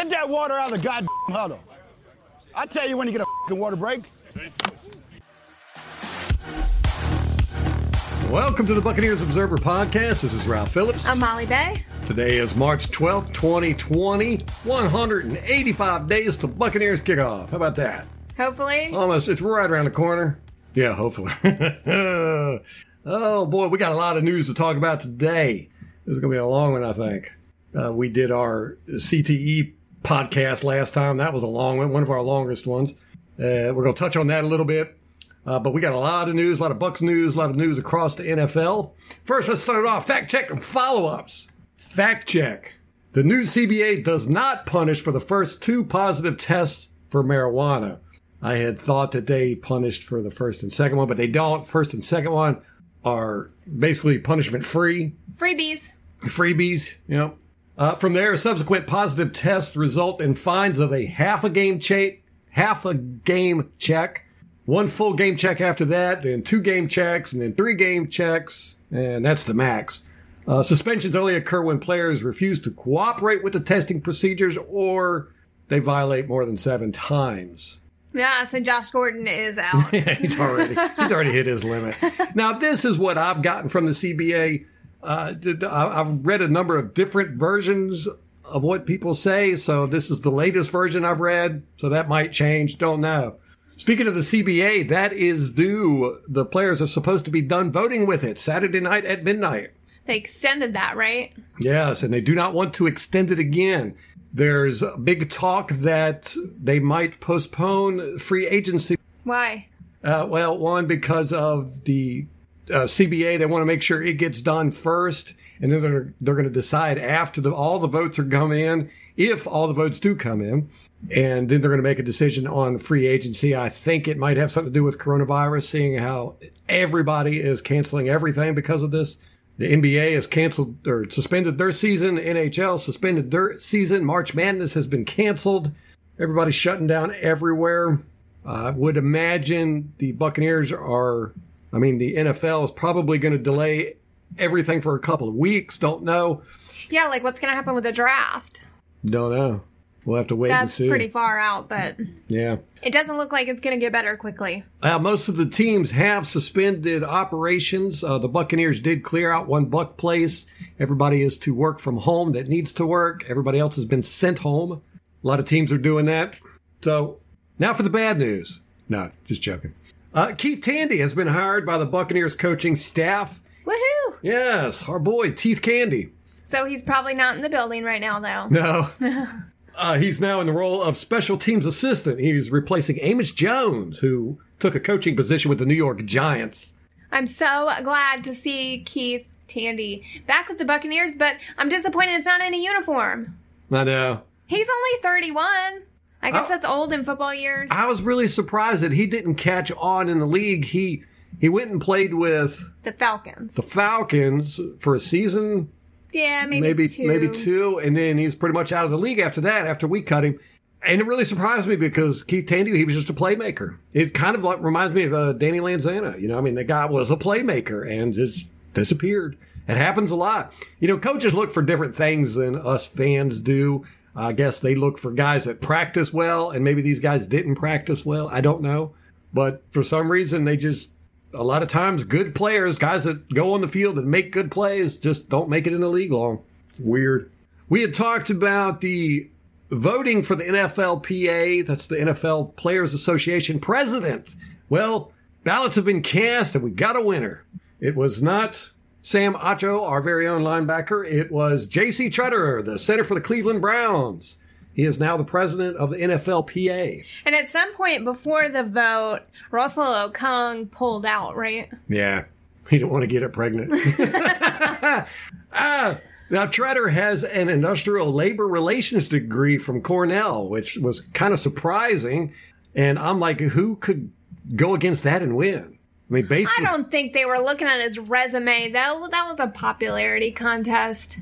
Get that water out of the goddamn huddle. I tell you when you get a fucking water break. Welcome to the Buccaneers Observer Podcast. This is Ralph Phillips. I'm Molly Bay. Today is March 12th, 2020. 185 days to Buccaneers kickoff. How about that? Hopefully. Almost. It's right around the corner. Yeah, hopefully. oh, boy, we got a lot of news to talk about today. This is going to be a long one, I think. Uh, we did our CTE podcast last time. That was a long one, one of our longest ones. Uh, we're going to touch on that a little bit. Uh, but we got a lot of news, a lot of Bucks news, a lot of news across the NFL. First, let's start it off fact check and follow ups. Fact check. The new CBA does not punish for the first two positive tests for marijuana. I had thought that they punished for the first and second one, but they don't. First and second one are basically punishment free, Freebies. freebies, you know. Uh, from there, subsequent positive tests result in fines of a half a game check, half a game check, one full game check after that, then two game checks, and then three game checks, and that's the max. Uh, suspensions only occur when players refuse to cooperate with the testing procedures or they violate more than seven times. Yeah, so Josh Gordon is out. Yeah, he's already he's already hit his limit. Now, this is what I've gotten from the CBA. Uh, did- I- I've read a number of different versions of what people say, so this is the latest version I've read. So that might change. Don't know. Speaking of the CBA, that is due. The players are supposed to be done voting with it Saturday night at midnight. they extended that, right? Yes, and they do not want to extend it again. There's a big talk that they might postpone free agency Why? Uh, well, one because of the uh, CBA, they want to make sure it gets done first, and then they're they're going to decide after the, all the votes are come in, if all the votes do come in, and then they're going to make a decision on free agency. I think it might have something to do with coronavirus, seeing how everybody is canceling everything because of this. The NBA has canceled or suspended their season. NHL suspended their season. March Madness has been canceled. Everybody's shutting down everywhere. I would imagine the Buccaneers are, I mean, the NFL is probably going to delay everything for a couple of weeks. Don't know. Yeah, like what's going to happen with the draft? Don't know. We'll have to wait and see. That's pretty far out, but yeah. it doesn't look like it's going to get better quickly. Uh, most of the teams have suspended operations. Uh, the Buccaneers did clear out one Buck place. Everybody is to work from home that needs to work. Everybody else has been sent home. A lot of teams are doing that. So now for the bad news. No, just joking. Uh, Keith Tandy has been hired by the Buccaneers coaching staff. Woohoo! Yes, our boy Teeth Candy. So he's probably not in the building right now, though. No. uh, he's now in the role of special teams assistant. He's replacing Amos Jones, who took a coaching position with the New York Giants. I'm so glad to see Keith Tandy back with the Buccaneers, but I'm disappointed it's not in a uniform. I know. He's only 31. I guess Oh. that's old in football years. I was really surprised that he didn't catch on in the league. He he went and played with the Falcons. the Falcons for a season, Yeah, maybe, maybe two. maybe two, and then he was pretty much out of the league after that. After we cut him, and it really surprised me because Keith Tandy he was just a playmaker. It kind of like reminds me of uh, Danny Lansanah. You know, I mean, the guy was a playmaker and just disappeared. It happens a lot. You know, coaches look for different things than us fans do. I guess they look for guys that practice well, and maybe these guys didn't practice well. I don't know. But for some reason, they just, a lot of times, good players, guys that go on the field and make good plays, just don't make it in the league long. Weird. We had talked about the voting for the NFLPA, that's the NFL Players Association president. Well, ballots have been cast and we got a winner. It was not Sam Acho, our very own linebacker. It was J.C. Tretter, the center for the Cleveland Browns. He is now the president of the NFLPA. And at some point before the vote, Russell Okung pulled out, right? Yeah. He didn't want to get it pregnant. ah, now, Tretter has an industrial labor relations degree from Cornell, which was kind of surprising. And I'm like, who could go against that and win? I mean, I don't think they were looking at his resume. though. that was a popularity contest.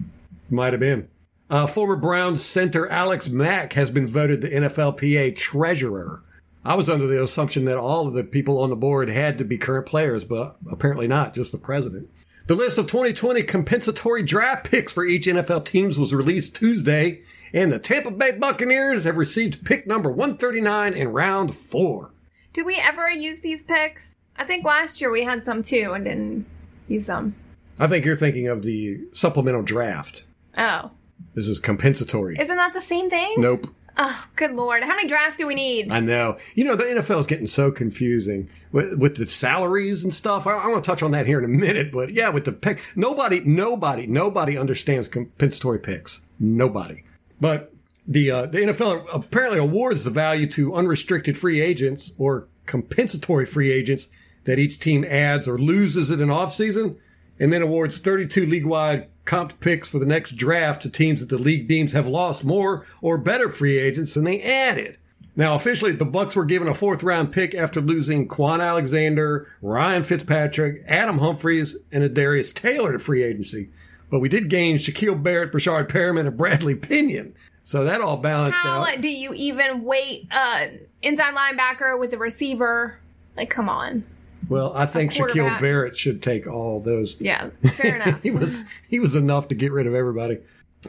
might have been. Uh, former Browns center Alex Mack has been voted the NFLPA treasurer. I was under the assumption that all of the people on the board had to be current players, but apparently not, just the president. The list of 2020 compensatory draft picks for each NFL teams was released Tuesday, and the Tampa Bay Buccaneers have received pick number 139 in round four. Do we ever use these picks? I think last year we had some too and didn't use them. I think you're thinking of the supplemental draft. Oh. This is compensatory. Isn't that the same thing? nope. Oh, good lord. How many drafts do we need? I know. You know, the NFL is getting so confusing with, with the salaries and stuff. I, I want to touch on that here in a minute, but yeah, with the pick, nobody, nobody, nobody understands compensatory picks. Nobody. But the uh, the NFL apparently awards the value to unrestricted free agents or compensatory free agents that each team adds or loses in an offseason, and then awards 32 league wide comp picks for the next draft to teams that the league deems have lost more or better free agents than they added. Now, officially, the Bucks were given a fourth round pick after losing Kwon Alexander, Ryan Fitzpatrick, Adam Humphries, and Adarius Taylor to free agency. But we did gain Shaquille Barrett, Breshad Perriman, and Bradley Pinion. So that all balanced How out. do you even wait uh inside linebacker with the receiver? Like, come on. Well, I think Shaquille. Barrett should take all those. Yeah, fair enough. he was he was enough to get rid of everybody.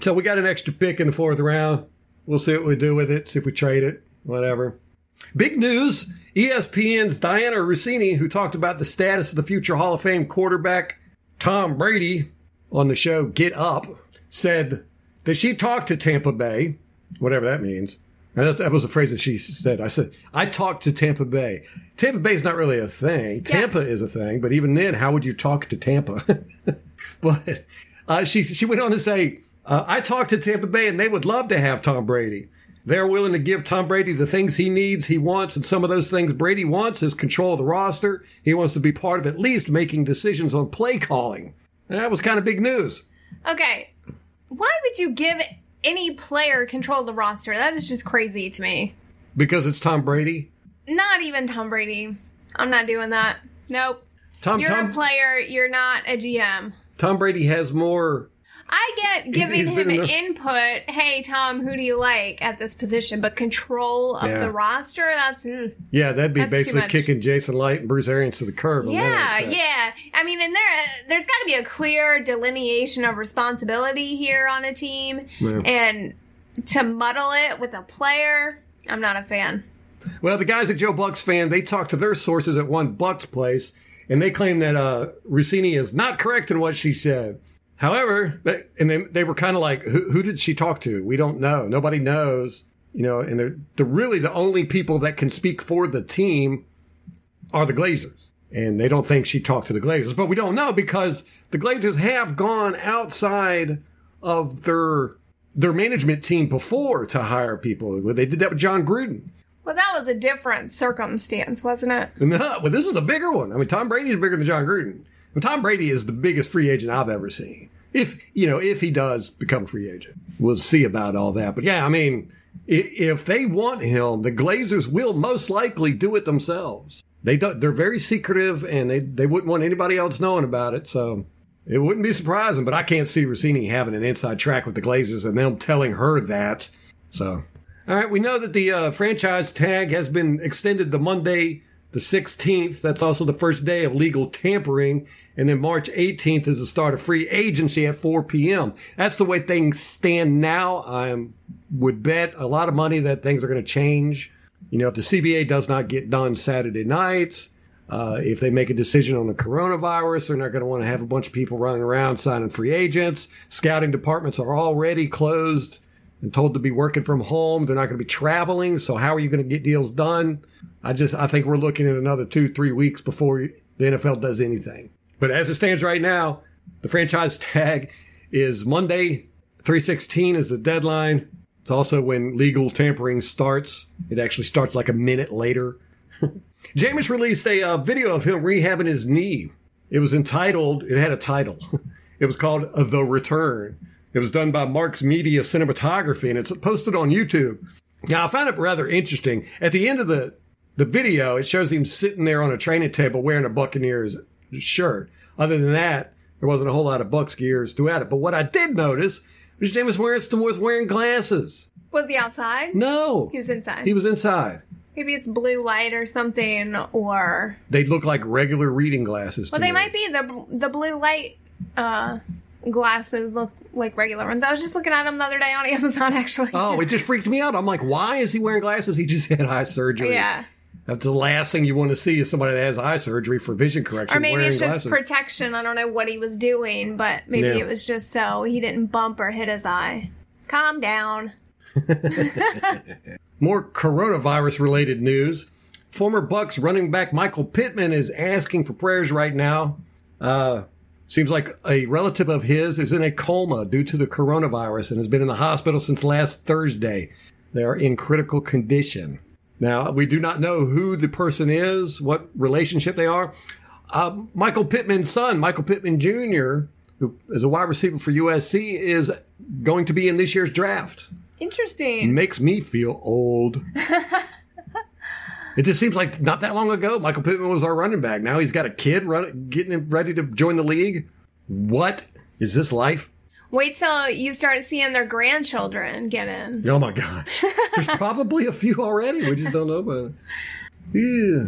So we got an extra pick in the fourth round. We'll see what we do with it. See if we trade it. Whatever. Big news: ESPN's Dianna Russini, who talked about the status of the future Hall of Fame quarterback Tom Brady on the show Get Up, said that she talked to Tampa Bay, whatever that means. And that, that was the phrase that she said. I said, I talked to Tampa Bay. Tampa Bay is not really a thing. Tampa is a thing, but even then, how would you talk to Tampa? but uh, she she went on to say, uh, I talked to Tampa Bay and they would love to have Tom Brady. They're willing to give Tom Brady the things he needs, he wants, and some of those things Brady wants is control of the roster. He wants to be part of at least making decisions on play calling. And that was kind of big news. okay, why would you give any player control the roster? That is just crazy to me. Because it's Tom Brady. Not even Tom Brady. I'm not doing that. Nope. Tom You're Tom, a player. You're not a GM. Tom Brady has more I get giving he's him in the- input. Hey, Tom, who do you like at this position? But control of Yeah. the roster, that's. mm. Yeah, that'd be basically kicking Jason Licht and Bruce Arians to the curb. Yeah, yeah. I mean, and there, there's got to be a clear delineation of responsibility here on a team, Yeah. and to muddle it with a player, I'm not a fan. Well, the guys at Joe Buck's fan, they talked to their sources at one Bucks place, and they claim that uh, Russini is not correct in what she said. However, they, and they, they were kind of like, who, who did she talk to? We don't know. Nobody knows. You know, and they're, they're really the only people that can speak for the team are the Glazers. And they don't think she talked to the Glazers. But we don't know because the Glazers have gone outside of their their management team before to hire people. They did that with Jon Gruden. Well, that was a different circumstance, wasn't it? No, but this is a bigger one. I mean, Tom Brady's bigger than Jon Gruden. And Tom Brady is the biggest free agent I've ever seen. If you know, if he does become a free agent, we'll see about all that. But yeah, I mean, if they want him, the Glazers will most likely do it themselves. They don't, they're very secretive, and they they wouldn't want anybody else knowing about it. So it wouldn't be surprising. But I can't see Russini having an inside track with the Glazers and them telling her that. So all right, we know that the uh, franchise tag has been extended to Monday the 16th. That's also the first day of legal tampering. And then March 18th is the start of free agency at 4 p.m. That's the way things stand now. I would bet a lot of money that things are going to change. You know, if the CBA does not get done Saturday night, uh, if they make a decision on the coronavirus, they're not going to want to have a bunch of people running around signing free agents. Scouting departments are already closed and told to be working from home. They're not going to be traveling. So how are you going to get deals done? I just, I think we're looking at another two, three weeks before the NFL does anything. But as it stands right now, the franchise tag is Monday, 316 is the deadline. It's also when legal tampering starts. It actually starts like a minute later. Jameis released a uh, video of him rehabbing his knee. It was entitled, it had a title. It was called The Return. It was done by Mark's Media Cinematography and it's posted on YouTube. Now, I found it rather interesting. At the end of the, the video, it shows him sitting there on a training table wearing a Buccaneers shirt. Other than that, there wasn't a whole lot of Bucks gears throughout it. But what I did notice was Jameis Winston was wearing glasses. Was he outside? No. He was inside. He was inside. Maybe it's blue light or something, or They look like regular reading glasses. well, they me. might be the the blue light uh, glasses look like regular ones. I was just looking at them the other day on Amazon, actually. Oh, it just freaked me out. I'm like, why is he wearing glasses? He just had eye surgery. yeah. That's the last thing you want to see is somebody that has eye surgery for vision correction. Or maybe it's just glasses. protection. I don't know what he was doing, but maybe Yeah. it was just so he didn't bump or hit his eye. Calm down. More coronavirus related news. Former Bucks running back Michael Pittman is asking for prayers right now. Uh, seems like a relative of his is in a coma due to the coronavirus and has been in the hospital since last Thursday. They are in critical condition. Now, we do not know who the person is, what relationship they are. Uh, Michael Pittman's son, Michael Pittman Jr., who is a wide receiver for USC, is going to be in this year's draft Interesting. makes me feel old. it just seems like not that long ago, Michael Pittman was our running back. Now he's got a kid run, getting him ready to join the league. What is this life? Wait till you start seeing their grandchildren get in. Oh my gosh. There's probably a few already. We just don't know about it. Yeah.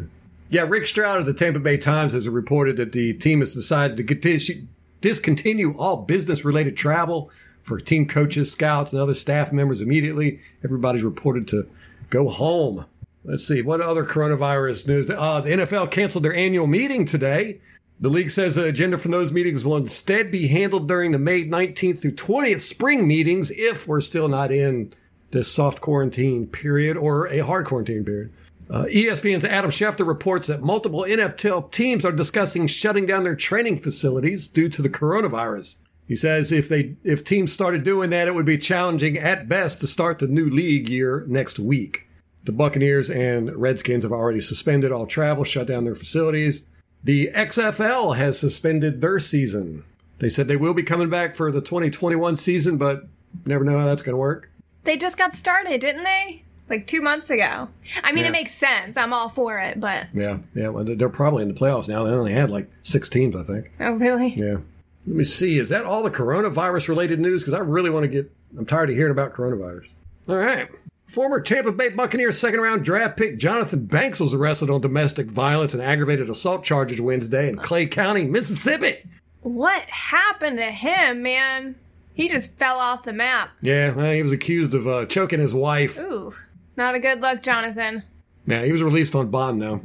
Yeah, Rick Stroud of the Tampa Bay Times has reported that the team has decided to conti- discontinue all business related travel for team coaches, scouts, and other staff members immediately. Everybody's reported to go home. Let's see, what other coronavirus news? Uh, the NFL canceled their annual meeting today. The league says the agenda from those meetings will instead be handled during the May 19th through 20th spring meetings if we're still not in this soft quarantine period or a hard quarantine period. Uh, ESPN's Adam Schefter reports that multiple NFL teams are discussing shutting down their training facilities due to the coronavirus. He says if they if teams started doing that, it would be challenging at best to start the new league year next week. The Buccaneers and Redskins have already suspended all travel, shut down their facilities. The XFL has suspended their season. They said they will be coming back for the 2021 season, but never know how that's going to work. They just got started, didn't they? Like two months ago. I mean, Yeah. it makes sense. I'm all for it, but Yeah, yeah. Well, they're probably in the playoffs now. They only had like six teams, I think. oh, really? Yeah. Let me see. Is that all the coronavirus related news? Because I really want to get. I'm tired of hearing about coronavirus. All right. Former Tampa Bay Buccaneers second round draft pick Jonathan Banks was arrested on domestic violence and aggravated assault charges Wednesday in Clay County, Mississippi. What happened to him, man? He just fell off the map. Yeah, well, he was accused of uh, choking his wife. Ooh, not a good look, Jonathan. Yeah, he was released on bond now.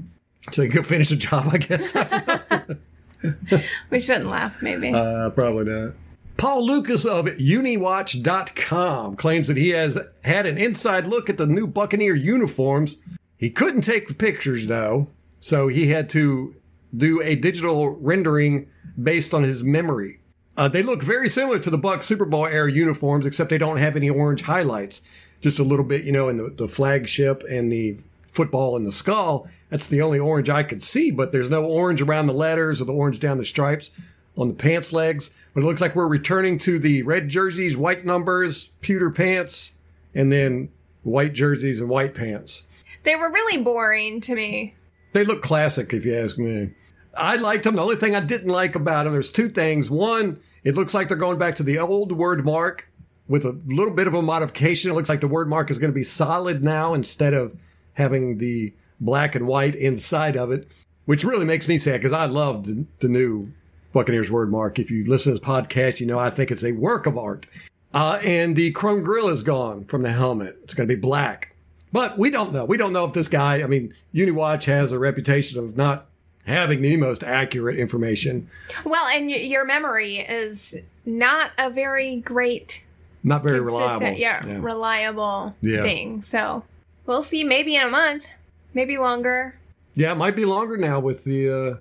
So he could finish the job, I guess. We shouldn't laugh, maybe. Uh, probably not. Paul Lukas of Uniwatch.com claims that he has had an inside look at the new Buccaneer uniforms. He couldn't take pictures though, so he had to do a digital rendering based on his memory. Uh, they look very similar to the Buck Super Bowl era uniforms, except they don't have any orange highlights. Just a little bit, you know, in the, the flagship and the football and the skull. That's the only orange I could see, but there's no orange around the letters or the orange down the stripes on the pants legs. But it looks like we're returning to the red jerseys, white numbers, pewter pants, and then white jerseys and white pants. they were really boring to me. They look classic, if you ask me. I liked them. The only thing I didn't like about them, there's two things. One, it looks like they're going back to the old word mark with a little bit of a modification. It looks like the word mark is going to be solid now instead of having the black and white inside of it, which really makes me sad because I love the, the new Buccaneers word mark. If you listen to this podcast, you know I think it's a work of art. Uh, and the chrome grill is gone from the helmet. It's going to be black. But we don't know. We don't know if this guy, I mean, Uniwatch has a reputation of not having the most accurate information. Well, and y- your memory is not a very great, Not very reliable. yeah, reliable Yeah. thing. So we'll see. Maybe in a month, maybe longer. Yeah, it might be longer now with the uh,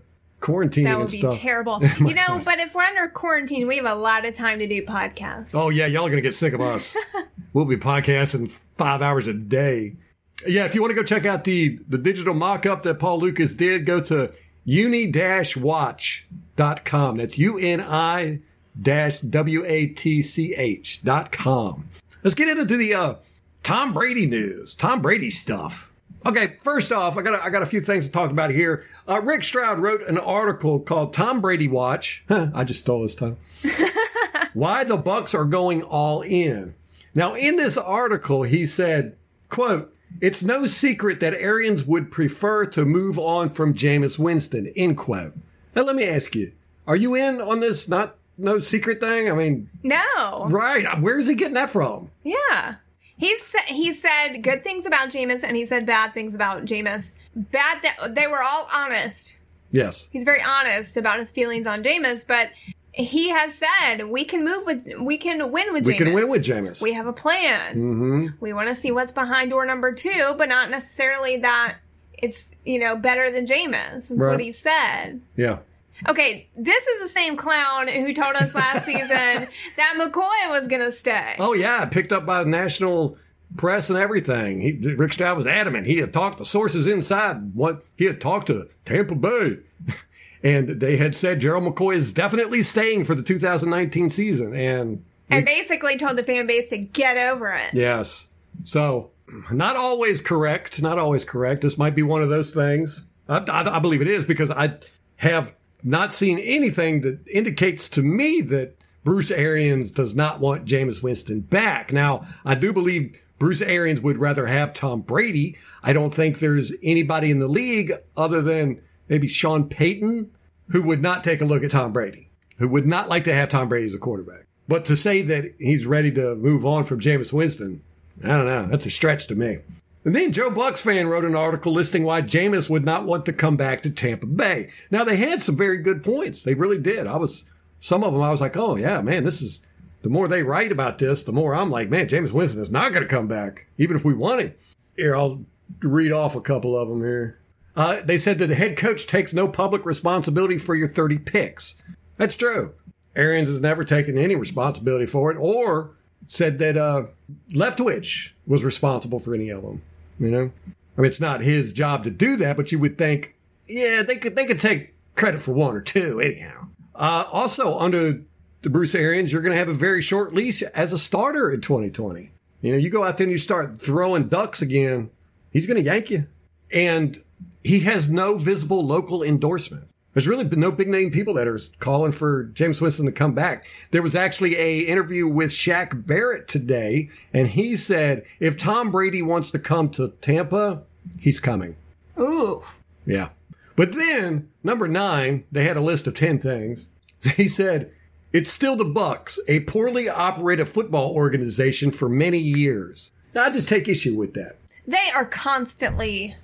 quarantine That would be stuff. terrible. you know, but if we're under quarantine, we have a lot of time to do podcasts. Oh yeah, y'all are gonna get sick of us. we'll be podcasting five hours a day. Yeah, if you want to go check out the the digital mock-up that Paul Lukas did, go to uni-watch.com. That's U-N-I dash W-A-T-C-H dot com. Let's get into the uh, Tom Brady news. Tom Brady stuff. Okay, first off, I got a, I got a few things to talk about here. Uh, Rick Stroud wrote an article called "Tom Brady Watch." I just stole his title. Why the Bucks are going all in. Now, in this article, he said, "quote It's no secret that Arians would prefer to move on from Jameis Winston." End quote. Now, let me ask you: Are you in on this? Not no secret thing? I mean, No. right? Where's he getting that from? Yeah. He said he said good things about Jameis and he said bad things about Jameis. Bad that they were all honest. Yes. He's very honest about his feelings on Jameis, but he has said we can move with we can win with We can win with Jameis. We have a plan. hmm We want to see what's behind door number two, but not necessarily that it's you know better than Jameis. That's Right. what he said. Yeah. Okay, this is the same clown who told us last season that McCoy was gonna stay. Oh yeah, picked up by the national press and everything. He, Rick Stroud was adamant. He had talked to sources inside. What he had talked to Tampa Bay, and they had said Gerald McCoy is definitely staying for the 2019 season. And and basically told the fan base to get over it. yes, so not always correct. Not always correct. This might be one of those things. I, I, I believe it is because I have not seen anything that indicates to me that Bruce Arians does not want Jameis Winston back. Now, I do believe Bruce Arians would rather have Tom Brady. I don't think there's anybody in the league other than maybe Sean Payton who would not take a look at Tom Brady, who would not like to have Tom Brady as a quarterback. But to say that he's ready to move on from Jameis Winston, I don't know. That's a stretch to me. And then Joe Bucks fan wrote an article listing why Jameis would not want to come back to Tampa Bay. Now they had some very good points. They really did. I was some of them. I was like, oh yeah, man, this is. The more they write about this, the more I'm like, man, Jameis Winston is not going to come back, even if we want him. Here, I'll read off a couple of them here. Uh, they said that the head coach takes no public responsibility for your 30 picks. That's true. Arians has never taken any responsibility for it, or said that uh, Leftwich was responsible for any of them. You know, I mean, it's not his job to do that, but you would think, yeah, they could they could take credit for one or two anyhow. Uh, also, under the Bruce Arians, you're going to have a very short leash as a starter in 2020. You know, you go out there and you start throwing ducks again, he's going to yank you, and he has no visible local endorsement. There's really been no big name people that are calling for James Winston to come back. There was actually a interview with Shaq Barrett today, and he said if Tom Brady wants to come to Tampa, he's coming. Ooh. Yeah. But then, number nine, they had a list of 10 things. He said, it's still the Bucks, a poorly operated football organization for many years. Now, I just take issue with that. They are constantly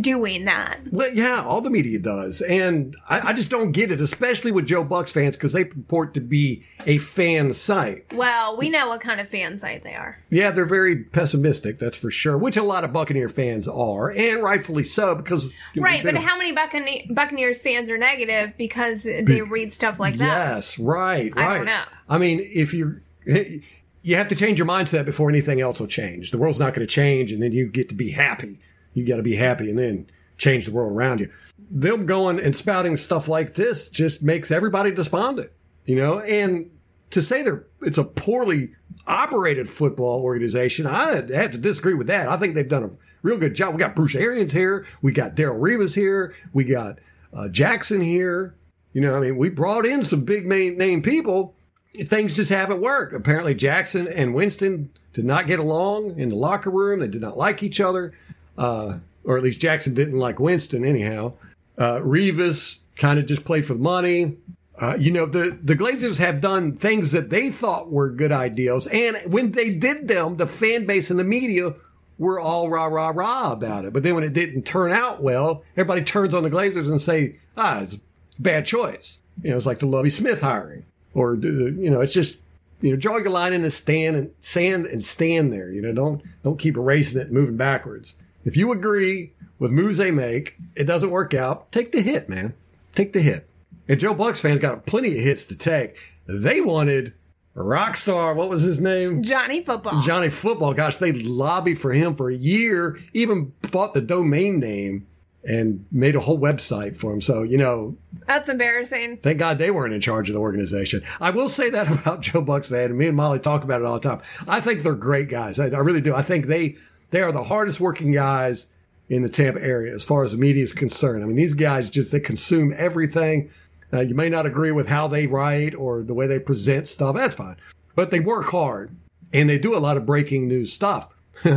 doing that. Well, yeah, all the media does. And I, I just don't get it, especially with Joe Bucks fans, because they purport to be a fan site. Well, we know what kind of fan site they are. Yeah, they're very pessimistic, that's for sure, which a lot of Buccaneer fans are, and rightfully so, because. Right, but a- how many Buccane- Buccaneers fans are negative because they read stuff like that? Yes, right, right. I don't know. I mean, if you're, you have to change your mindset before anything else will change. The world's not going to change, and then you get to be happy. You got to be happy, and then change the world around you. Them going and spouting stuff like this just makes everybody despondent, you know. And to say they're it's a poorly operated football organization, I have to disagree with that. I think they've done a real good job. We got Bruce Arians here, we got Darrelle Revis here, we got uh, Jackson here. You know, I mean, we brought in some big name people. Things just haven't worked. Apparently, Jackson and Winston did not get along in the locker room. They did not like each other, uh, or at least Jackson didn't like Winston anyhow. Uh, Revis kind of just played for the money. Uh, you know, the, the Glazers have done things that they thought were good ideals. And when they did them, the fan base and the media were all rah, rah, rah about it. But then when it didn't turn out well, everybody turns on the Glazers and say, ah, it's a bad choice. You know, it's like the Lovie Smith hiring. Or, you know, it's just, you know, draw your line in the stand and sand and stand there. You know, don't, don't keep erasing it and moving backwards. If you agree with moves they make, it doesn't work out, take the hit, man. Take the hit. And Joe Bucks fans got plenty of hits to take. They wanted rock star, what was his name? Johnny Football. Johnny Football. Gosh, they lobbied for him for a year, even bought the domain name and made a whole website for him. So, you know, That's embarrassing. thank God they weren't in charge of the organization. I will say that about Joe Bucks fan, and me and Molly talk about it all the time. I think they're great guys. I, I really do. I think they they are the hardest working guys in the Tampa area as far as the media is concerned. I mean, these guys just they consume everything. Uh, you may not agree with how they write or the way they present stuff. That's fine, but they work hard and they do a lot of breaking news stuff.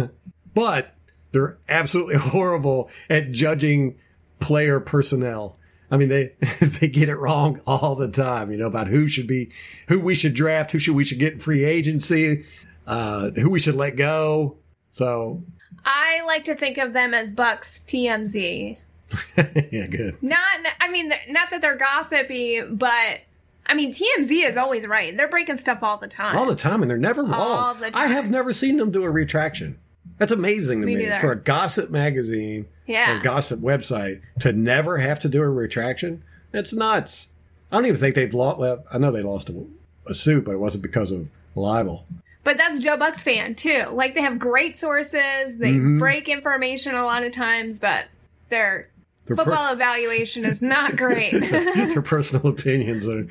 but they're absolutely horrible at judging player personnel. I mean, they they get it wrong all the time. You know about who should be, who we should draft, who should we should get in free agency, uh, who we should let go. So I like to think of them as Bucks TMZ. yeah, good. Not, I mean, not that they're gossipy, but I mean, TMZ is always right. They're breaking stuff all the time. All the time, and they're never wrong. All the time. I have never seen them do a retraction. That's amazing to Me me, for a gossip magazine Yeah. or gossip website to never have to do a retraction. That's nuts. I don't even think they've lost. Well, I know they lost a, a suit, but it wasn't because of libel. But that's Joe Buck's fan too. Like they have great sources. They Mm-hmm. break information a lot of times, but their Their, per- football evaluation is not great. their personal opinions are.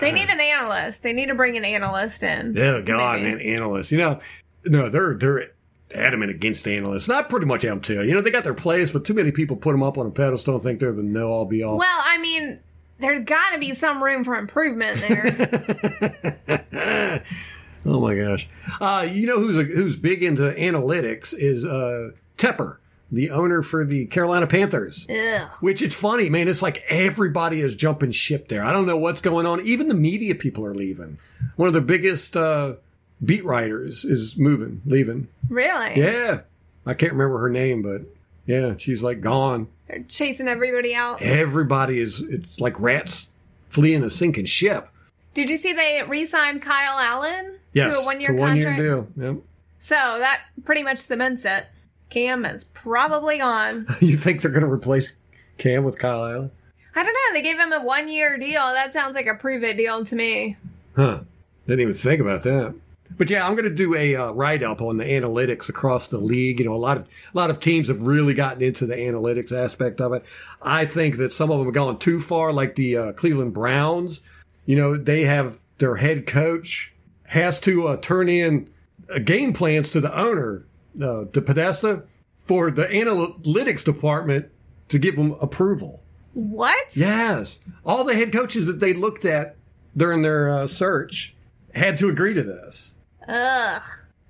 they need an analyst. They need to bring an analyst in. Yeah, God, Maybe. man, analyst. You know, no, they're they're adamant against analysts. Not pretty much am too. You know, they got their place, but too many people put them up on a pedestal and think they're the know all be all. Well, I mean, there's got to be some room for improvement there. Oh my gosh! Uh, you know who's a, who's big into analytics is uh, Tepper, the owner for the Carolina Panthers. Ugh. Which it's funny, man. It's like everybody is jumping ship there. I don't know what's going on. Even the media people are leaving. One of the biggest uh, beat writers is moving, leaving. Really? Yeah, I can't remember her name, but yeah, she's like gone. They're chasing everybody out. Everybody is. It's like rats fleeing a sinking ship. Did you see they re-signed Kyle Allen Yes, to a one year contract? deal. Yep. So that pretty much cements it. Cam is probably gone. You think they're going to replace Cam with Kyle Allen? I don't know. They gave him a one-year deal. That sounds like a prove-it deal to me. Huh. Didn't even think about that. But yeah, I'm going to do a uh, write up on the analytics across the league. You know, a lot of a lot of teams have really gotten into the analytics aspect of it. I think that some of them have gone too far, like the uh, Cleveland Browns. You know, they have their head coach has to uh, turn in uh, game plans to the owner, uh, to Podesta, for the analytics department to give them approval. What? Yes. All the head coaches that they looked at during their uh, search had to agree to this. Ugh.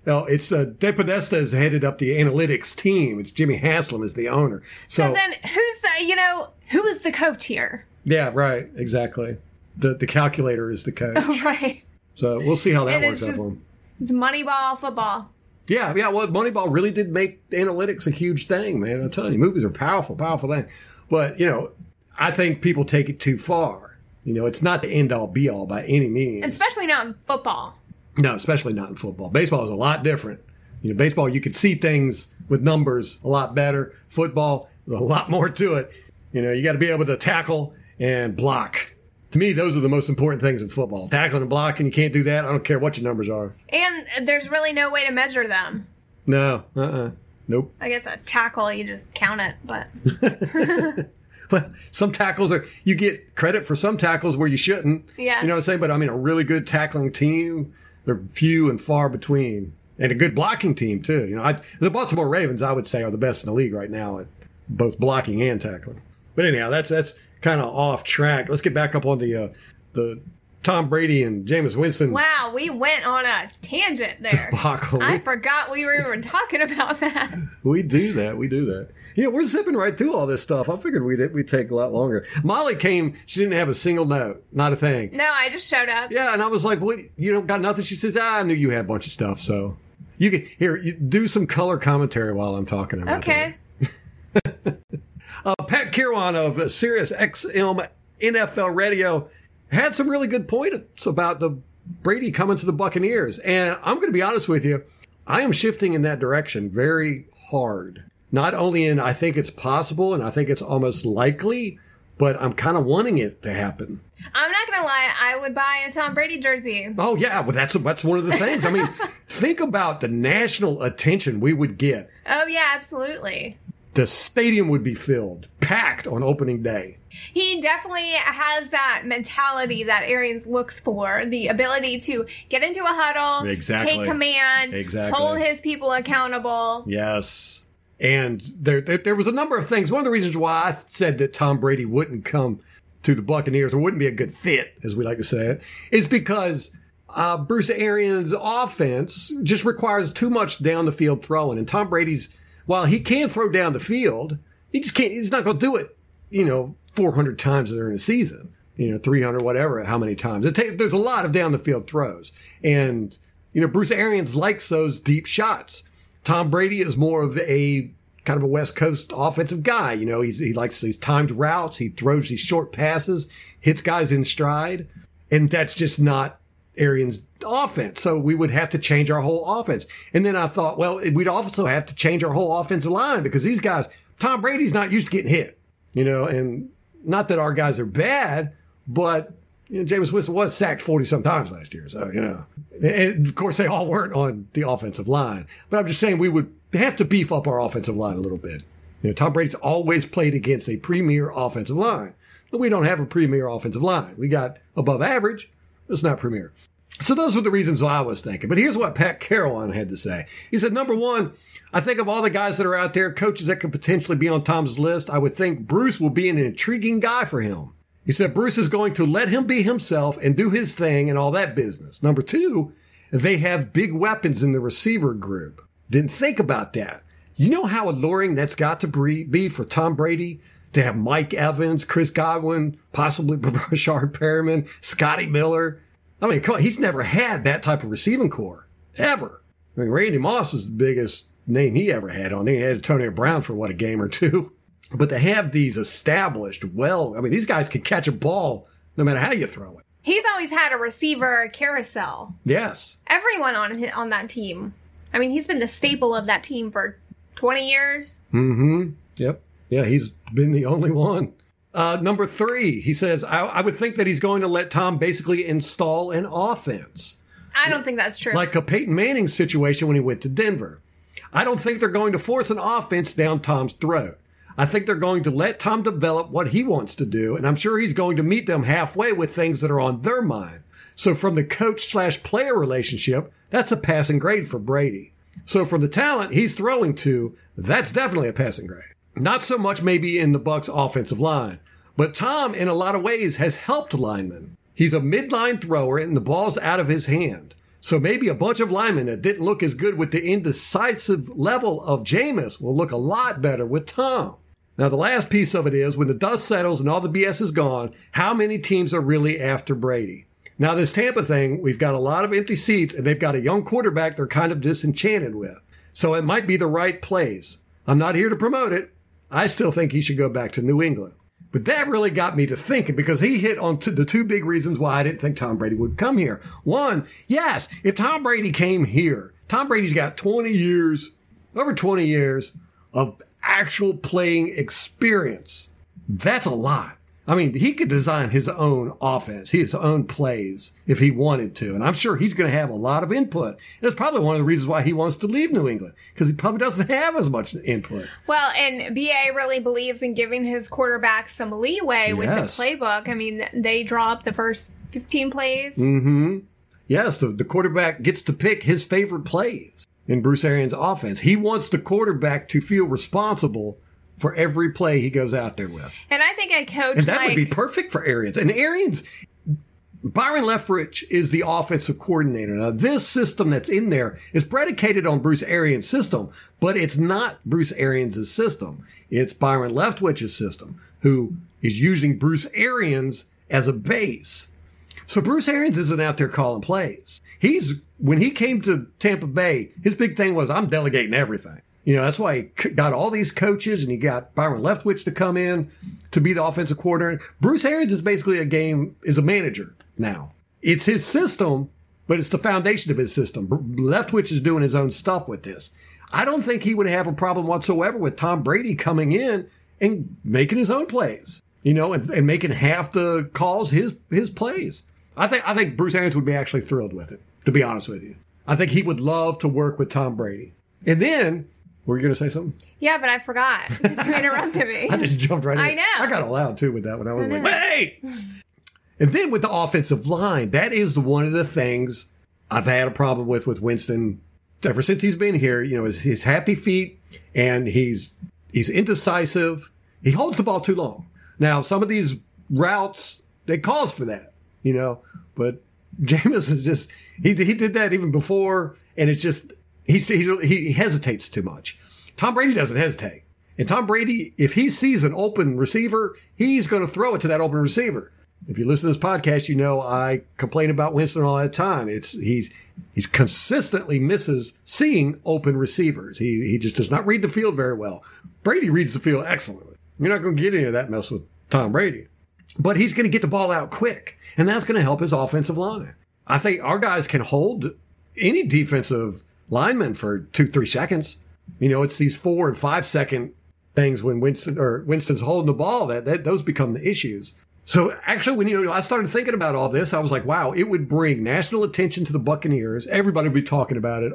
Well, it's uh, DePodesta has headed up the analytics team. It's Jimmy Haslam is the owner. So, So then, who's the? You know, who is the coach here? yeah, right, exactly. The the calculator is the coach. Oh, right. So we'll see how that And works out for him. It's Moneyball football. Yeah, yeah. Well, Moneyball really did make analytics a huge thing, man. I'm telling you, movies are powerful, powerful thing. But you know, I think people take it too far. You know, it's not the end all be all by any means. Especially not in football. No, especially not in football. Baseball is a lot different. You know, baseball you can see things with numbers a lot better. Football, there's a lot more to it. You know, you got to be able to tackle and block. To me, those are the most important things in football. Tackling and blocking, you can't do that. I don't care what your numbers are. And there's really no way to measure them. No, uh, uh nope. I guess a tackle, you just count it, but But some tackles are you get credit for some tackles where you shouldn't. Yeah. You know what I'm saying? But I mean a really good tackling team, they're few and far between. And a good blocking team too. You know, I, the Baltimore Ravens I would say are the best in the league right now at both blocking and tackling. But anyhow, that's that's kind of off track. Let's get back up on the uh, the Tom Brady and Jameis Winston wow, we went on a tangent there. debacle. I forgot we were even talking about that. We do that. We do that. You know, we're zipping right through all this stuff. I figured we'd we'd take a lot longer. Molly came. She didn't have a single note. Not a thing. No, I just showed up. Yeah, and I was like, "What? You don't got nothing?" She says, ah, "I knew you had a bunch of stuff, so you can here you do some color commentary while I'm talking about it. Okay. that." Uh, Pat Kirwan of Sirius XM NFL Radio had some really good points about the Brady coming to the Buccaneers, and I'm going to be honest with you, I am shifting in that direction very hard. Not only in I think it's possible and I think it's almost likely, but I'm kind of wanting it to happen. I'm not gonna lie, I would buy a Tom Brady jersey. Oh yeah, well that's that's one of the things. I mean, think about the national attention we would get. Oh yeah, absolutely. The stadium would be filled, packed on opening day. He definitely has that mentality that Arians looks for the ability to get into a huddle, Exactly. take command, Exactly. hold his people accountable. Yes. And there, there there was a number of things. One of the reasons why I said that Tom Brady wouldn't come to the Buccaneers or wouldn't be a good fit, as we like to say it, is because uh, Bruce Arians' offense just requires too much down the field throwing. And Tom Brady's, while he can throw down the field, he just can't. He's not going to do it you know, 400 times during a season, you know, 300, whatever, how many times. It there's a lot of down the field throws. And, you know, Bruce Arians likes those deep shots. Tom Brady is more of a kind of a West Coast offensive guy. You know, he likes these timed routes. He throws these short passes, hits guys in stride. And that's just not Arians' offense. So we would have to change our whole offense. And then I thought, well, we'd also have to change our whole offensive line because these guys, Tom Brady's not used to getting hit, you know, and not that our guys are bad, but you know, Jameis Winston was sacked 40 some times last year. So, you know, and of course they all weren't on the offensive line, but I'm just saying we would have to beef up our offensive line a little bit. You know, Tom Brady's always played against a premier offensive line, but we don't have a premier offensive line. We got above average. It's not premier. So those were the reasons I was thinking. But here's what Pat Kirwan had to say. He said, number one, I think of all the guys that are out there, coaches that could potentially be on Tom's list, I would think Bruce will be an intriguing guy for him. He said Bruce is going to let him be himself and do his thing and all that business. Number two, they have big weapons in the receiver group. Didn't think about that. You know how alluring that's got to be for Tom Brady to have Mike Evans, Chris Godwin, possibly Breshad Perriman, Scotty Miller. I mean, come on, he's never had that type of receiving corps ever. I mean, Randy Moss is the biggest name he ever had on. there. He had Antonio Brown for what a game or two. But to have these established, well, I mean, these guys can catch a ball no matter how you throw it. He's always had a receiver carousel. Yes. Everyone on on that team. I mean, he's been the staple of that team for 20 years. Mm-hmm. Yep. Yeah, he's been the only one. Uh, number three, he says, I, I would think that he's going to let Tom basically install an offense. I don't think that's true. Like a Peyton Manning situation when he went to Denver. I don't think they're going to force an offense down Tom's throat. I think they're going to let Tom develop what he wants to do, and I'm sure he's going to meet them halfway with things that are on their mind. So from the coach slash player relationship, that's a passing grade for Brady. So from the talent he's throwing to, that's definitely a passing grade. Not so much maybe in the Bucks offensive line, but Tom in a lot of ways has helped linemen. He's a midline thrower and the ball's out of his hand. So maybe a bunch of linemen that didn't look as good with the indecisive level of Jameis will look a lot better with Tom. Now, the last piece of it is when the dust settles and all the BS is gone, how many teams are really after Brady? Now, this Tampa thing, we've got a lot of empty seats and they've got a young quarterback they're kind of disenchanted with. So it might be the right plays. I'm not here to promote it. I still think he should go back to New England. But that really got me to thinking because he hit on the two big reasons why I didn't think Tom Brady would come here. One, yes, if Tom Brady came here, Tom Brady's got 20 years, over 20 years of actual playing experience. That's a lot. I mean, he could design his own offense, his own plays if he wanted to. And I'm sure he's going to have a lot of input. And that's probably one of the reasons why he wants to leave New England because he probably doesn't have as much input. Well, and BA really believes in giving his quarterback some leeway with the playbook. I mean, they draw up the first 15 plays. Mm-hmm. Yes, the, the quarterback gets to pick his favorite plays in Bruce Arians' offense. He wants the quarterback to feel responsible for every play he goes out there with. And I think I coach And that like would be perfect for Arians. And Arians, Byron Leftwich is the offensive coordinator. Now, this system that's in there is predicated on Bruce Arians' system, but it's not Bruce Arians' system. It's Byron Leftwich's system, who is using Bruce Arians as a base. So Bruce Arians isn't out there calling plays. He's when he came to Tampa Bay, his big thing was I'm delegating everything. You know, that's why he got all these coaches and he got Byron Leftwich to come in to be the offensive coordinator. Bruce Arians is basically a game is a manager now. It's his system, but it's the foundation of his system. Leftwich is doing his own stuff with this. I don't think he would have a problem whatsoever with Tom Brady coming in and making his own plays. You know, and, and making half the calls his his plays. I think I think Bruce Arians would be actually thrilled with it. To be honest with you, I think he would love to work with Tom Brady. And then, were you going to say something? Yeah, but I forgot. You interrupted me. I just jumped right in. I know. I got loud too with that one. I was I like, wait! And then with the offensive line, that is the, one of the things I've had a problem with with Winston ever since he's been here. You know, his, his happy feet and he's he's indecisive. He holds the ball too long. Now, some of these routes they calls for that, you know, but Jameis is just he he did that even before, and it's just he's, he's he hesitates too much. Tom Brady doesn't hesitate. And Tom Brady, if he sees an open receiver, he's going to throw it to that open receiver. If you listen to this podcast, you know I complain about Winston all the time. It's he's he's consistently misses seeing open receivers. He he just does not read the field very well. Brady reads the field excellently. You're not going to get any of that mess with Tom Brady, but he's going to get the ball out quick, and that's going to help his offensive line. I think our guys can hold any defensive lineman for two three seconds. You know, it's these four and five second things when Winston or Winston's holding the ball that, that those become the issues. So actually, when you know, I started thinking about all this, I was like, wow, it would bring national attention to the Buccaneers. Everybody would be talking about it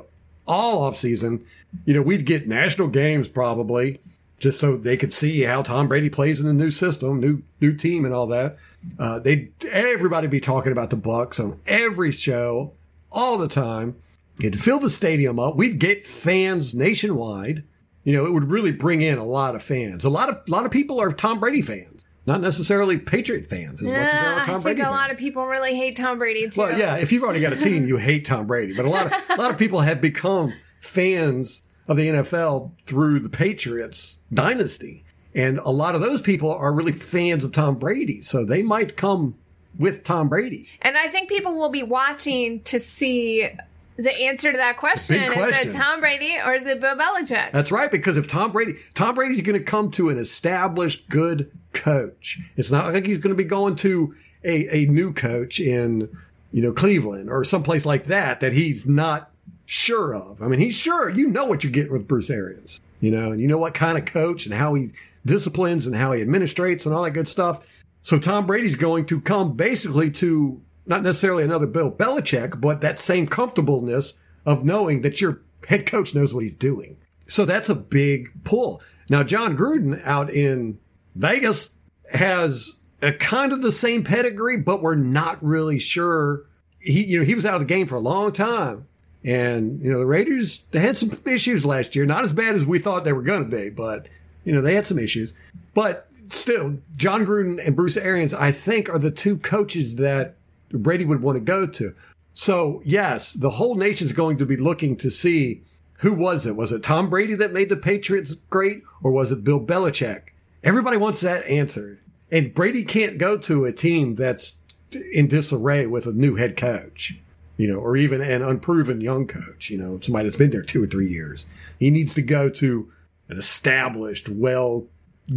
all off season. You know, we'd get national games probably just so they could see how Tom Brady plays in the new system, new new team, and all that. Uh, they everybody be talking about the Bucks on every show all the time. It'd fill the stadium up. We'd get fans nationwide. You know, it would really bring in a lot of fans. A lot of a lot of people are Tom Brady fans, not necessarily Patriot fans as much as they Yeah, are I Tom think Brady a fans. lot of people really hate Tom Brady too. Well, yeah, if you've already got a team, you hate Tom Brady. But a lot of a lot of people have become fans of the NFL through the Patriots dynasty. And a lot of those people are really fans of Tom Brady. So they might come with Tom Brady. And I think people will be watching to see the answer to that question. Big Is it Tom Brady or is it Bill Belichick? That's right, because if Tom Brady, Tom Brady's going to come to an established good coach. It's not like he's going to be going to a, a new coach in, you know, Cleveland or someplace like that that he's not sure of. I mean, he's sure. You know what you're getting with Bruce Arians, you know, and you know what kind of coach and how he disciplines and how he administrates and all that good stuff. So Tom Brady's going to come basically to not necessarily another Bill Belichick, but that same comfortableness of knowing that your head coach knows what he's doing. So that's a big pull. Now, Jon Gruden out in Vegas has a kind of the same pedigree, but we're not really sure. He, you know, he was out of the game for a long time. And, you know, the Raiders, they had some issues last year. Not as bad as we thought they were going to be, but, you know, they had some issues. But still, Jon Gruden and Bruce Arians, I think, are the two coaches that Brady would want to go to. So, yes, the whole nation's going to be looking to see who was it? Was it Tom Brady that made the Patriots great, or was it Bill Belichick? Everybody wants that answered. And Brady can't go to a team that's in disarray with a new head coach, you know, or even an unproven young coach, you know, somebody that's been there two or three years. He needs to go to an established, well,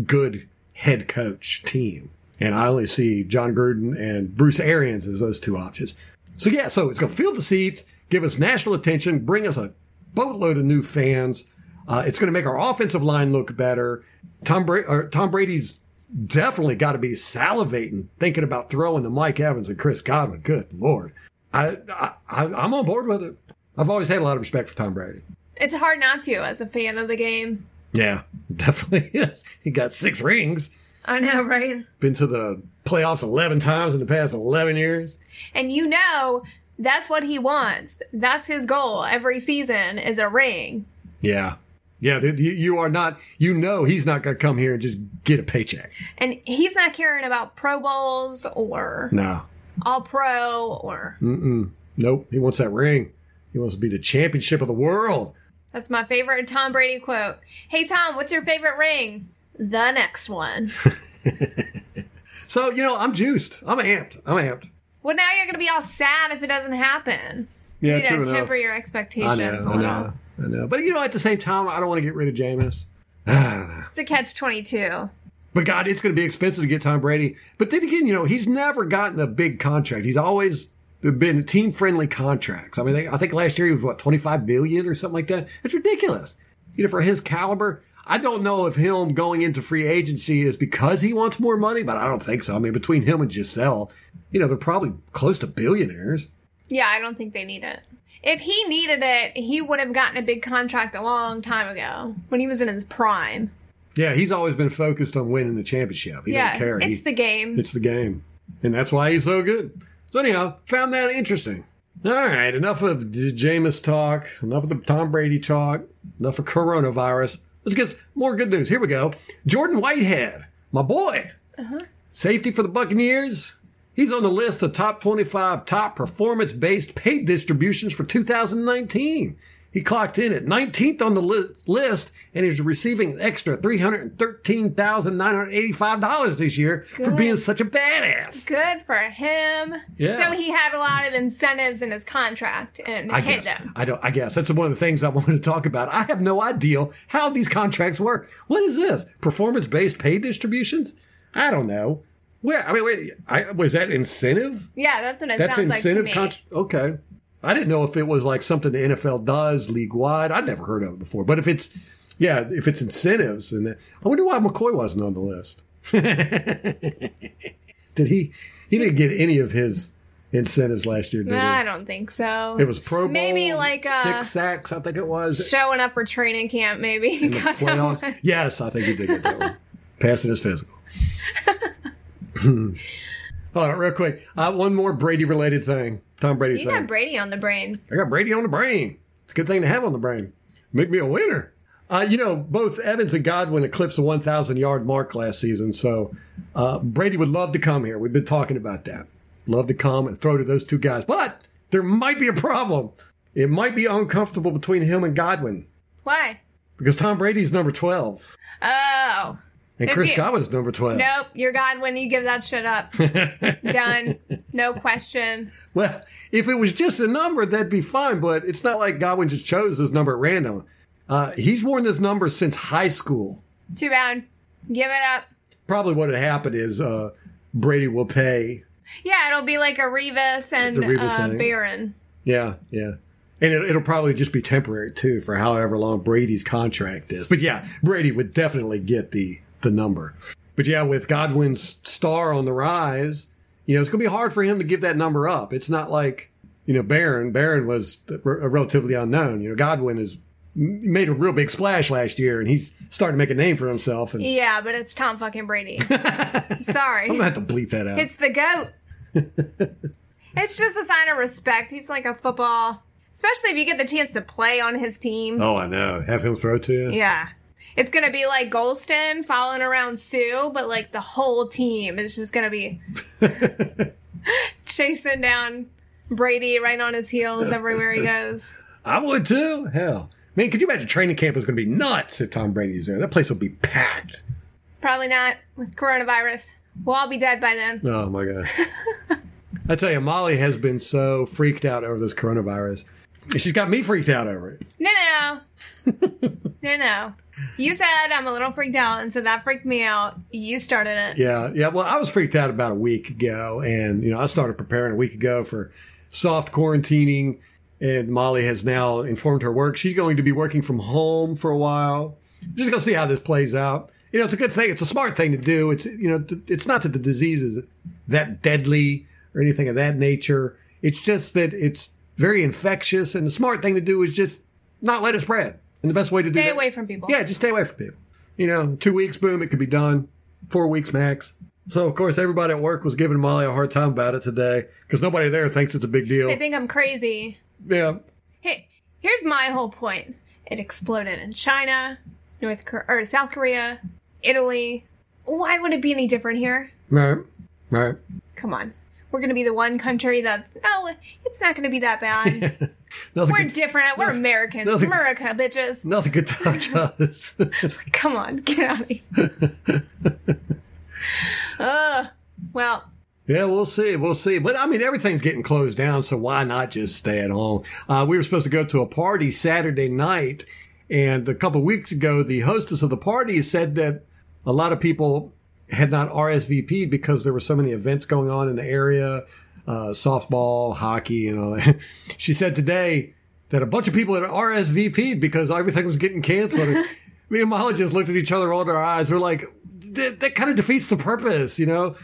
good head coach team. And I only see Jon Gruden and Bruce Arians as those two options. So yeah, so it's going to fill the seats, give us national attention, bring us a boatload of new fans. Uh, it's going to make our offensive line look better. Tom, Bra- Tom Brady's definitely got to be salivating thinking about throwing to Mike Evans and Chris Godwin. Good lord, I, I I- I'm on board with it. I've always had a lot of respect for Tom Brady. It's hard not to as a fan of the game. Yeah, definitely. is. he got six rings. I know, right? Been to the playoffs 11 times in the past 11 years. And you know that's what he wants. That's his goal every season is a ring. Yeah. Yeah, dude, you, you are not, you know, he's not going to come here and just get a paycheck. And he's not caring about Pro Bowls or No. All Pro or Nope. He wants that ring. He wants to be the championship of the world. that's my favorite Tom Brady quote. Hey Tom, what's your favorite ring? The next one. So, you know, I'm juiced. I'm amped. I'm amped. Well, now you're gonna be all sad if it doesn't happen. Yeah, you true to enough. temper your I expectations know, a I know, I know. But, you know, at the same time, I don't want to get rid of Jameis. I. It's a catch twenty two. But God, it's going to be expensive to get Tom Brady. But then again, you know, he's never gotten a big contract. He's always been team friendly contracts. I mean, they, I think last year he was what twenty five billion or something like that. It's ridiculous. You know, for his caliber, I don't know if him going into free agency is because he wants more money, but I don't think so. I mean, between him and Gisele, you know, they're probably close to billionaires. Yeah, I don't think they need it. If he needed it, he would have gotten a big contract a long time ago when he was in his prime. Yeah, he's always been focused on winning the championship. He yeah, don't care. it's He- the game. It's the game. And that's why he's so good. So anyhow, found that interesting. All right, enough of the Jameis talk, enough of the Tom Brady talk, enough of coronavirus. Let's get more good news. Here we go. Jordan Whitehead, my boy. Uh-huh. Safety for the Buccaneers. He's on the list of top 25 top performance based paid distributions for 2019. He clocked in at 19th on the li- list and he's receiving an extra $313,985 this year for being such a badass. Good for him. Yeah. So he had a lot of incentives in his contract and I hit guess. them. I don't. I guess that's one of the things I wanted to talk about. I have no idea how these contracts work. What is this? Performance-based pay distributions? I don't know. Where? I mean, wait. I, was that incentive? Yeah, that's what it That's sounds like to incentive. me. Con- okay. I didn't know if it was like something the NFL does league wide. I'd never heard of it before. But if it's, yeah, if it's incentives, and I wonder why McCoy wasn't on the list. Did he? He didn't get any of his incentives last year. Did he? I don't think so. It was Pro Bowl, Maybe like, uh, six sacks. I think it was. showing up for training camp. Maybe Got that one. Yes, I think he did get that one. Passing his physical. All right, real quick. Uh, one more Brady related thing. Tom Brady You got Brady on the brain. I got Brady on the brain. It's a good thing to have on the brain. Make me a winner. Uh, you know, both Evans and Godwin eclipsed the 1,000 yard mark last season. So uh, Brady would love to come here. We've been talking about that. Love to come and throw to those two guys. But there might be a problem. It might be uncomfortable between him and Godwin Why? because Tom Brady's number 12 Oh. And Chris you- Godwin's number 12. Nope, you're God when you give that shit up. Done. No question. Well, if it was just a number, that'd be fine. But it's not like Godwin just chose this number at random. Uh, he's worn this number since high school. Too bad. Give it up. Probably what had happened is uh, Brady will pay. Yeah, it'll be like a Revis and Revis uh. Barron. Yeah, yeah. And it, it'll probably just be temporary too for however long Brady's contract is. But yeah, Brady would definitely get the the number. But yeah, with Godwin's star on the rise, you know, it's going to be hard for him to give that number up. It's not like, you know, Barron. Barron was a relatively unknown. You know, Godwin has made a real big splash last year and he's starting to make a name for himself. And Yeah, but it's Tom fucking Brady. Sorry. I'm going to have to bleep that out. It's the goat. it's just a sign of respect. He's like a football, especially if you get the chance to play on his team. oh, I know. Have him throw to you? Yeah. It's gonna be like Gholston following around Suh, but like the whole team is just gonna be chasing down Brady right on his heels everywhere he goes. I would too. Hell. Man, could you imagine training camp is going to be nuts if Tom Brady's there? That place will be packed. Probably not with coronavirus. We'll all be dead by then. Oh my god! I tell you, Molly has been so freaked out over this coronavirus. She's got me freaked out over it. No, no, no, no. You said I'm a little freaked out, and so that freaked me out. You started it. Yeah, yeah. Well, I was freaked out about a week ago, and you know, I started preparing a week ago for soft quarantining. And Molly has now informed her work. She's going to be working from home for a while. Just gonna see how this plays out. You know, it's a good thing. It's a smart thing to do. It's you know, it's not that the disease is that deadly or anything of that nature. It's just that it's very infectious, and the smart thing to do is just not let it spread. And the best way to do Stay that, away from people. yeah, just stay away from people. You know, two weeks, boom, it could be done. Four weeks max. So, of course, everybody at work was giving Molly a hard time about it today because nobody there thinks it's a big deal. They think I'm crazy. Yeah. Hey, here's my whole point. It exploded in China, North Korea, or South Korea, Italy. Why would it be any different here? Right. Right. Come on. We're going to be the one country that's, oh, it's not going to be that bad. We're could, different. We're Americans. nothing- America, bitches. nothing could touch us. Come on, get out of here. Ugh. Well, yeah, we'll see. We'll see. But I mean, everything's getting closed down, so why not just stay at home? Uh, we were supposed to go to a party Saturday night, and a couple of weeks ago, the hostess of the party said that a lot of people had not RSVP'd because there were so many events going on in the area uh, softball, hockey, and all that. she said today that a bunch of people had RSVP'd because everything was getting canceled. Me and Molly just looked at each other, rolled our eyes. We're like, that, that kind of defeats the purpose, you know?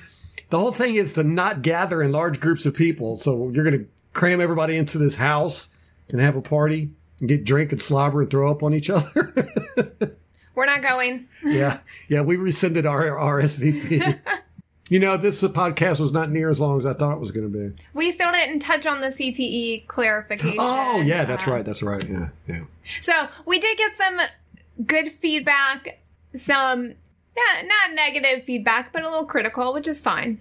The whole thing is to not gather in large groups of people. So you're going to cram everybody into this house and have a party and get drink and slobber and throw up on each other. we're not going. yeah. Yeah. We rescinded our RSVP. you know, this podcast was not near as long as I thought it was going to be. We still didn't touch on the CTE clarification. Oh, yeah. That's Uh, right. That's right. Yeah. Yeah. So we did get some good feedback, some not, not negative feedback, but a little critical, which is fine.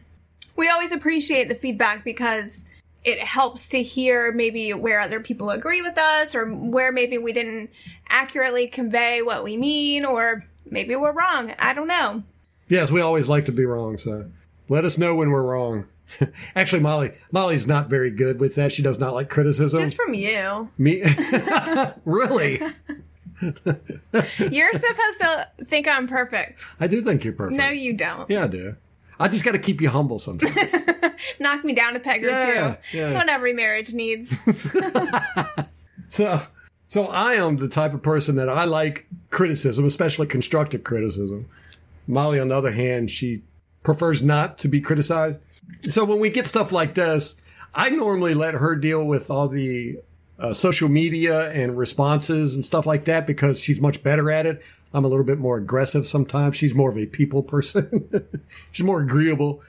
We always appreciate the feedback because it helps to hear maybe where other people agree with us or where maybe we didn't accurately convey what we mean or maybe we're wrong. I don't know. Yes, we always like to be wrong, so let us know when we're wrong. Actually, Molly, Molly's not very good with that. She does not like criticism. Just from you. Me, really? You're supposed to think I'm perfect. I do think you're perfect. No, you don't. Yeah, I do. I just got to keep you humble sometimes. Knock me down a peg or Yeah, two. yeah. It's what every marriage needs. so, so I am the type of person that I like criticism, especially constructive criticism. Molly, on the other hand, she prefers not to be criticized. So when we get stuff like this, I normally let her deal with all the uh, social media and responses and stuff like that because she's much better at it. I'm a little bit more aggressive sometimes. She's more of a people person. she's more agreeable.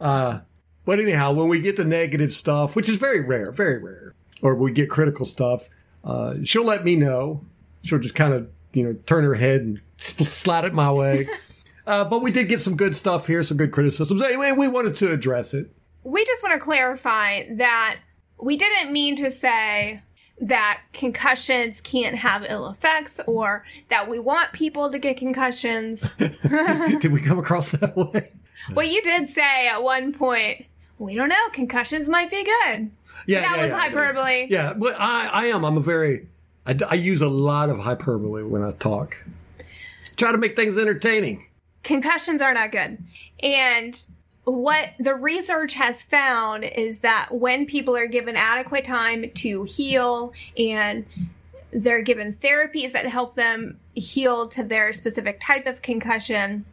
Uh, but anyhow, when we get the negative stuff, which is very rare, very rare, or we get critical stuff, uh, she'll let me know. She'll just kind of, you know, turn her head and slide it my way. uh, but we did get some good stuff here, some good criticisms. Anyway, we wanted to address it. we just want to clarify that we didn't mean to say that concussions can't have ill effects or that we want people to get concussions. did we come across that way? well, you did say at one point, we don't know, concussions might be good. Yeah, that yeah, was yeah, hyperbole. Yeah, but I, I am. I'm a very, I use a lot of hyperbole when I talk. Try to make things entertaining. concussions are not good. And what the research has found is that when people are given adequate time to heal and they're given therapies that help them heal to their specific type of concussion,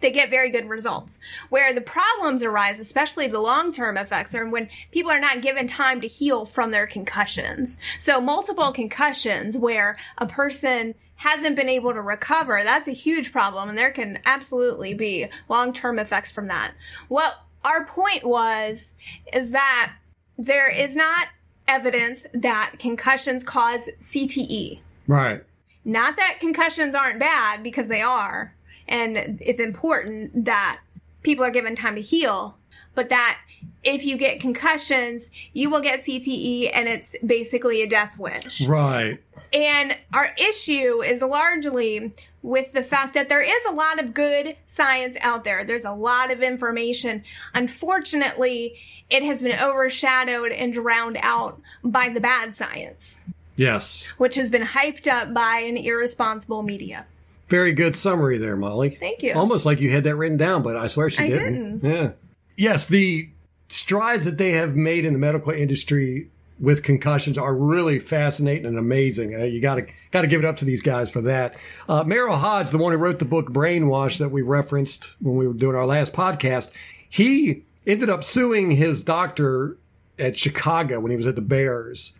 they get very good results. Where the problems arise, especially the long term effects, are when people are not given time to heal from their concussions. So, multiple concussions where a person hasn't been able to recover, that's a huge problem, and there can absolutely be long term effects from that. What our point was is that there is not evidence that concussions cause CTE. Right. Not that concussions aren't bad because they are, and it's important that people are given time to heal, but that if you get concussions, you will get CTE and it's basically a death wish. Right. And our issue is largely with the fact that there is a lot of good science out there. There's a lot of information. Unfortunately, it has been overshadowed and drowned out by the bad science, Yes. which has been hyped up by an irresponsible media. Very good summary there, Molly. Thank you. Almost like you had that written down, but I swear she I didn't. Yeah. Yes, the strides that they have made in the medical industry with concussions are really fascinating and amazing. Uh, you got to got to give it up to these guys for that. Uh, Merril Hoge, the one who wrote the book Brainwash that we referenced when we were doing our last podcast, he ended up suing his doctor at Chicago when he was at the Bears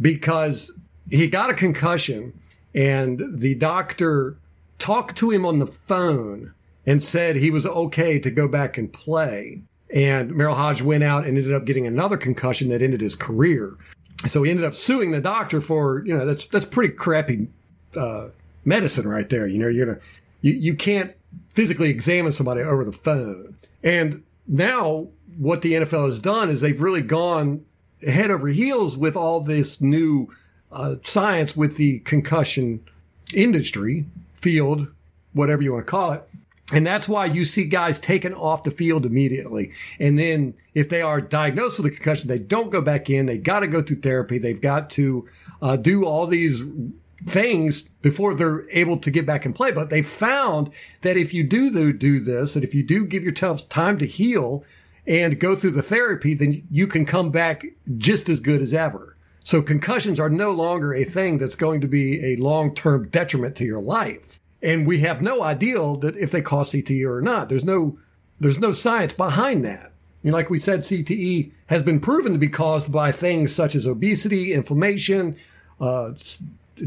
because he got a concussion and the doctor talked to him on the phone and said he was okay to go back and play. And Merril Hoge went out and ended up getting another concussion that ended his career. So he ended up suing the doctor for, you know, that's that's pretty crappy uh, medicine right there. You know, you're gonna you, you can't physically examine somebody over the phone. And now what the NFL has done is they've really gone head over heels with all this new uh, science with the concussion industry field, whatever you want to call it. And that's why you see guys taken off the field immediately. And then if they are diagnosed with a concussion, they don't go back in. They got to go through therapy. They've got to uh, do all these things before they're able to get back and play. But they found that if you do do, this, and if you do give yourself time to heal and go through the therapy, then you can come back just as good as ever. So concussions are no longer a thing that's going to be a long-term detriment to your life. And we have no idea that if they cause CTE or not. There's no, there's no science behind that. You know, like we said, CTE has been proven to be caused by things such as obesity, inflammation, uh,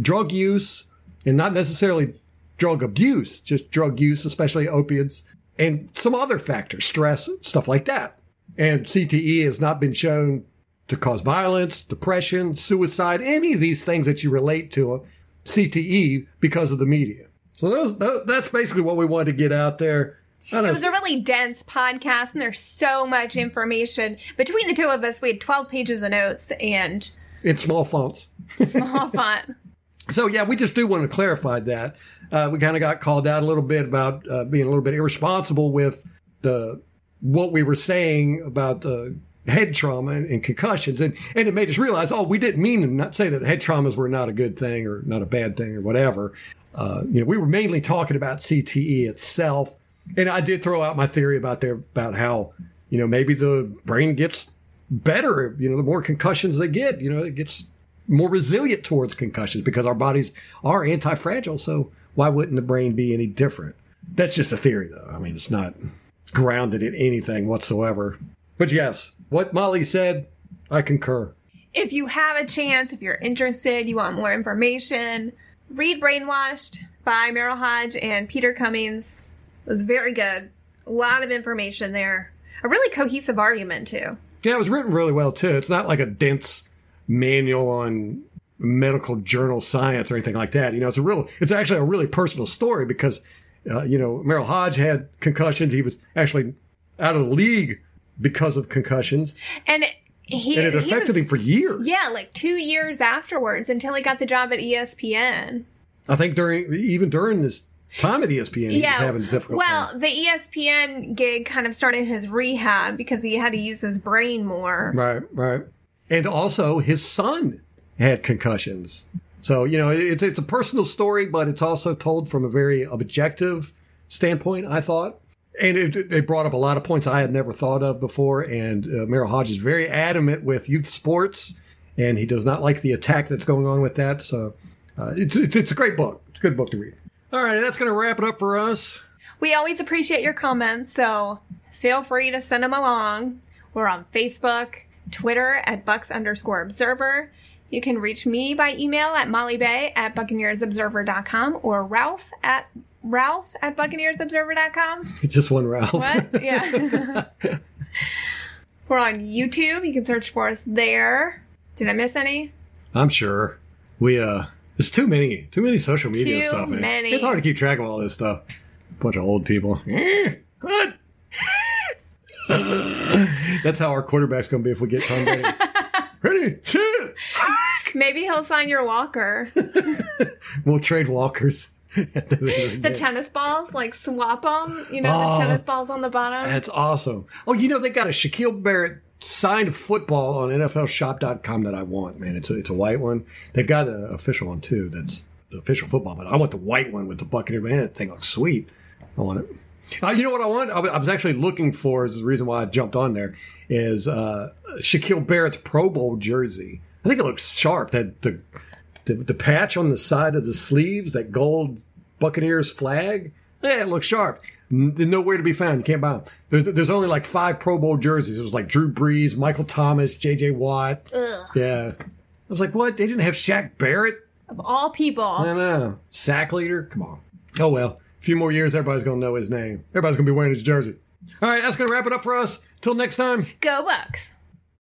drug use, and not necessarily drug abuse, just drug use, especially opiates, and some other factors, stress, stuff like that. And CTE has not been shown to cause violence, depression, suicide, any of these things that you relate to CTE because of the media. So those, that's basically what we wanted to get out there. It was a really dense podcast, and there's so much information. Between the two of us, we had 12 pages of notes and in small fonts. small font. So yeah, we just do want to clarify that. Uh, we kind of got called out a little bit about uh, being a little bit irresponsible with the what we were saying about uh, head trauma and, and concussions, and and it made us realize, oh, we didn't mean to not say that head traumas were not a good thing or not a bad thing or whatever. Uh, you know, we were mainly talking about CTE itself, and I did throw out my theory about there about how you know maybe the brain gets better. You know, the more concussions they get, you know, it gets more resilient towards concussions because our bodies are anti-fragile. So why wouldn't the brain be any different? That's just a theory, though. I mean, it's not grounded in anything whatsoever. But yes, what Molly said, I concur. If you have a chance, if you're interested, you want more information, read Brainwashed by Merril Hoge and Peter Cummings. It was very good. A lot of information there. A really cohesive argument, too. Yeah, it was written really well too. It's not like a dense manual on medical journal science or anything like that. You know, it's a real, it's actually a really personal story because, uh, you know, Merril Hoge had concussions. He was actually out of the league because of concussions, And he, and it affected was- him for years. Yeah, like two years afterwards until he got the job at ESPN. I think during even during this time at ESPN, he yeah. was having a difficult well, time. the ESPN gig kind of started his rehab because he had to use his brain more. Right, right. And also, his son had concussions. So you know, it's it's a personal story, but it's also told from a very objective standpoint. I thought, and it, it brought up a lot of points I had never thought of before. And uh, Merril Hoge is very adamant with youth sports, and he does not like the attack that's going on with that. So uh, it's, it's it's a great book. It's a good book to read. All right, that's going to wrap it up for us. We always appreciate your comments, so feel free to send them along. We're on Facebook, Twitter at Bucks underscore Observer. You can reach me by email at mollybay at buccaneersobserver.com or Ralph at Ralph at buccaneersobserver.com. Just one Ralph. What? Yeah. We're on YouTube. You can search for us there. Did I miss any? I'm sure. We uh it's too many too many social media Too stuff. man. many. It's hard to keep track of all this stuff. Bunch of old people. That's how our quarterback's gonna be if we get Tom Brady. Ready? Maybe he'll sign your walker. We'll trade walkers. The, end of the The day. tennis balls, like swap them. You know, Oh. the tennis balls on the bottom. That's awesome. Oh, you know they got a Shaquil Barrett signed football on NFLShop.com that I want. Man, it's a, it's a white one. They've got an official one too. That's the official football, but I want the white one with the Buccaneer man. That thing looks sweet. I want it. Uh, you know what I want? I was- I was actually looking for is the reason why I jumped on there is uh, Shaquil Barrett's Pro Bowl jersey. I think it looks sharp. That the, the the patch on the side of the sleeves, that gold Buccaneers flag. Yeah, it looks sharp. Nowhere to be found. You can't buy them. There's, there's only like five Pro Bowl jerseys. It was like Drew Brees, Michael Thomas, J.J. Watt. Yeah. I was like, what? They didn't have Shaq Barrett? of all people. I know. Sack leader? Come on. Oh, well. A few more years, everybody's going to know his name. Everybody's going to be wearing his jersey. All right, that's going to wrap it up for us. Till next time. Go Bucks.